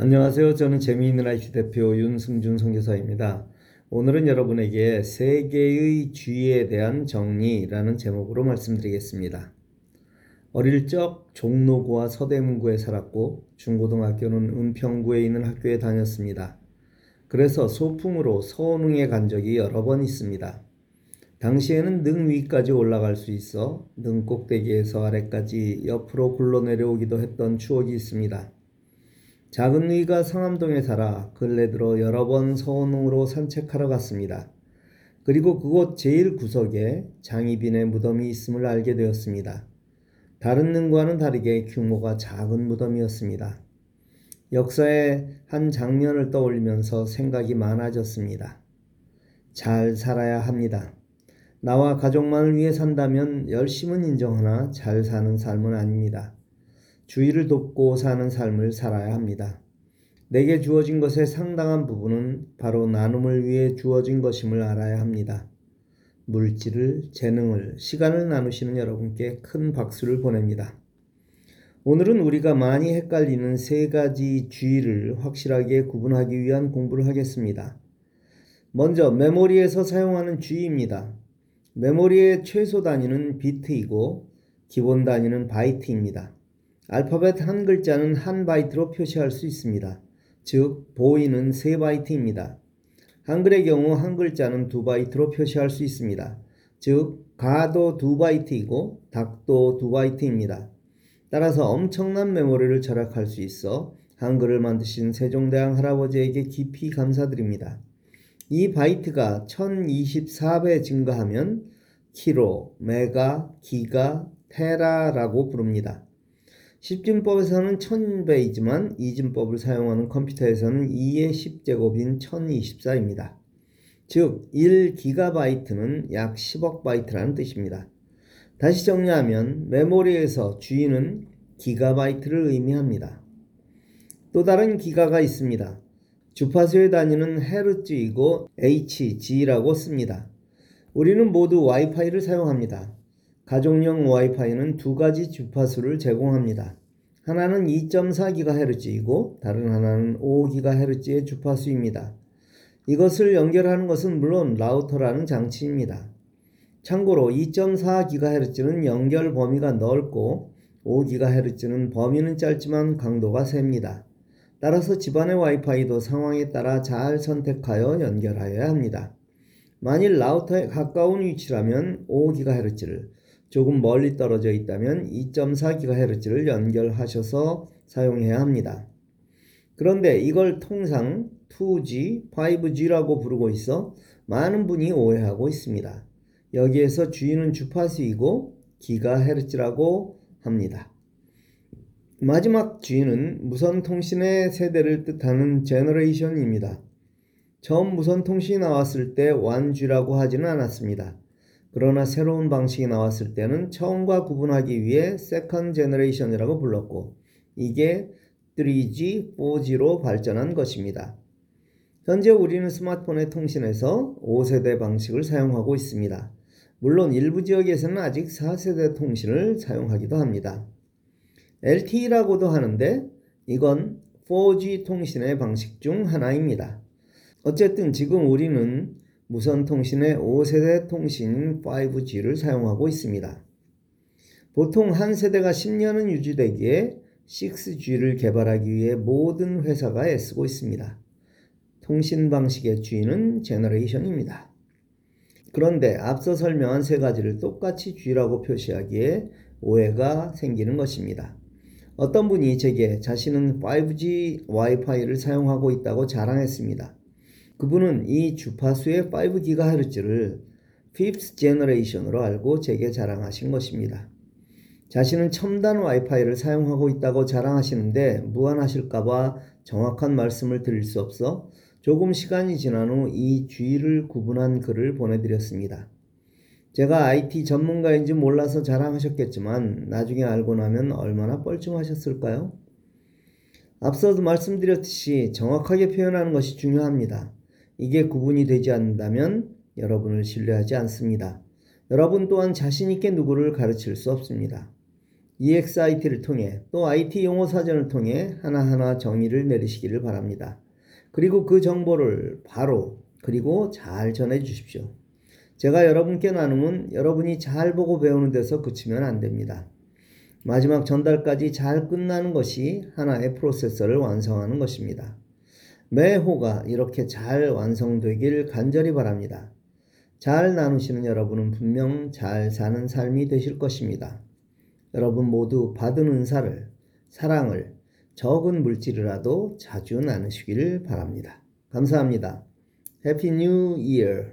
안녕하세요. 저는 재미있는 IT 대표 윤승준 선교사입니다. 오늘은 여러분에게 세계의 쥐에 대한 정리라는 제목으로 말씀드리겠습니다. 어릴 적 종로구와 서대문구에 살았고 중고등학교는 은평구에 있는 학교에 다녔습니다. 그래서 소풍으로 서원흥에 간 적이 여러 번 있습니다. 당시에는 능 위까지 올라갈 수 있어 능 꼭대기에서 아래까지 옆으로 굴러 내려오기도 했던 추억이 있습니다. 작은 누이가 상암동에 살아 근래 들어 여러 번 서원흥으로 산책하러 갔습니다. 그리고 그곳 제일 구석에 장희빈의 무덤이 있음을 알게 되었습니다. 다른 능과는 다르게 규모가 작은 무덤이었습니다. 역사의 한 장면을 떠올리면서 생각이 많아졌습니다. 잘 살아야 합니다. 나와 가족만을 위해 산다면 열심은 인정하나 잘 사는 삶은 아닙니다. 주위를 돕고 사는 삶을 살아야 합니다. 내게 주어진 것의 상당한 부분은 바로 나눔을 위해 주어진 것임을 알아야 합니다. 물질을, 재능을, 시간을 나누시는 여러분께 큰 박수를 보냅니다. 오늘은 우리가 많이 헷갈리는 세 가지 쥐를 확실하게 구분하기 위한 공부를 하겠습니다. 먼저 메모리에서 사용하는 쥐입니다. 메모리의 최소 단위는 비트이고 기본 단위는 바이트입니다. 알파벳 한 글자는 한 바이트로 표시할 수 있습니다. 즉, boy는 세 바이트입니다. 한글의 경우 한 글자는 두 바이트로 표시할 수 있습니다. 즉, 가도 두 바이트이고 닭도 두 바이트입니다. 따라서 엄청난 메모리를 절약할 수 있어 한글을 만드신 세종대왕 할아버지에게 깊이 감사드립니다. 이 바이트가 1024배 증가하면 키로, 메가, 기가, 테라라고 부릅니다. 십진법에서는 1000배이지만 이진법을 사용하는 컴퓨터에서는 2의 10제곱인 1024입니다. 즉 1기가바이트는 약 10억 바이트라는 뜻입니다. 다시 정리하면 메모리에서 주인은 기가바이트를 의미합니다. 또 다른 기가가 있습니다. 주파수의 단위는 헤르츠이고 Hz라고 씁니다. 우리는 모두 와이파이를 사용합니다. 가족용 와이파이는 두 가지 주파수를 제공합니다. 하나는 2.4GHz이고 다른 하나는 5GHz의 주파수입니다. 이것을 연결하는 것은 물론 라우터라는 장치입니다. 참고로 2.4GHz는 연결 범위가 넓고 5GHz는 범위는 짧지만 강도가 셉니다. 따라서 집안의 와이파이도 상황에 따라 잘 선택하여 연결하여야 합니다. 만일 라우터에 가까운 위치라면 5GHz를, 조금 멀리 떨어져 있다면 2.4GHz를 연결하셔서 사용해야 합니다. 그런데 이걸 통상 2G, 5G라고 부르고 있어 많은 분이 오해하고 있습니다. 여기에서 G는 주파수이고 기가헤르츠라고 합니다. 마지막 G는 무선 통신의 세대를 뜻하는 제너레이션입니다. 처음 무선 통신이 나왔을 때 1G라고 하지는 않았습니다. 그러나 새로운 방식이 나왔을 때는 처음과 구분하기 위해 second generation이라고 불렀고 이게 3G, 4G로 발전한 것입니다. 현재 우리는 스마트폰의 통신에서 5세대 방식을 사용하고 있습니다. 물론 일부 지역에서는 아직 4세대 통신을 사용하기도 합니다. LTE라고도 하는데 이건 4G 통신의 방식 중 하나입니다. 어쨌든 지금 우리는 무선 통신의 5세대 통신 5G를 사용하고 있습니다. 보통 한 세대가 10년은 유지되기에 6G를 개발하기 위해 모든 회사가 애쓰고 있습니다. 통신 방식의 G는 제너레이션입니다. 그런데 앞서 설명한 세 가지를 똑같이 G라고 표시하기에 오해가 생기는 것입니다. 어떤 분이 제게 자신은 5G 와이파이를 사용하고 있다고 자랑했습니다. 그분은 이 주파수의 5GHz를 5th generation으로 알고 제게 자랑하신 것입니다. 자신은 첨단 와이파이를 사용하고 있다고 자랑하시는데 무안하실까봐 정확한 말씀을 드릴 수 없어 조금 시간이 지난 후이 G를 구분한 글을 보내드렸습니다. 제가 IT 전문가인지 몰라서 자랑하셨겠지만 나중에 알고 나면 얼마나 뻘쭘하셨을까요? 앞서도 말씀드렸듯이 정확하게 표현하는 것이 중요합니다. 이게 구분이 되지 않는다면 여러분을 신뢰하지 않습니다. 여러분 또한 자신있게 누구를 가르칠 수 없습니다. EXIT를 통해 또 IT 용어 사전을 통해 하나하나 정의를 내리시기를 바랍니다. 그리고 그 정보를 바로 그리고 잘 전해 주십시오. 제가 여러분께 나눔은 여러분이 잘 보고 배우는 데서 그치면 안 됩니다. 마지막 전달까지 잘 끝나는 것이 하나의 프로세서를 완성하는 것입니다. 매 호가 이렇게 잘 완성되길 간절히 바랍니다. 잘 나누시는 여러분은 분명 잘 사는 삶이 되실 것입니다. 여러분 모두 받은 은사를, 사랑을 적은 물질이라도 자주 나누시기를 바랍니다. 감사합니다. 해피 뉴 이어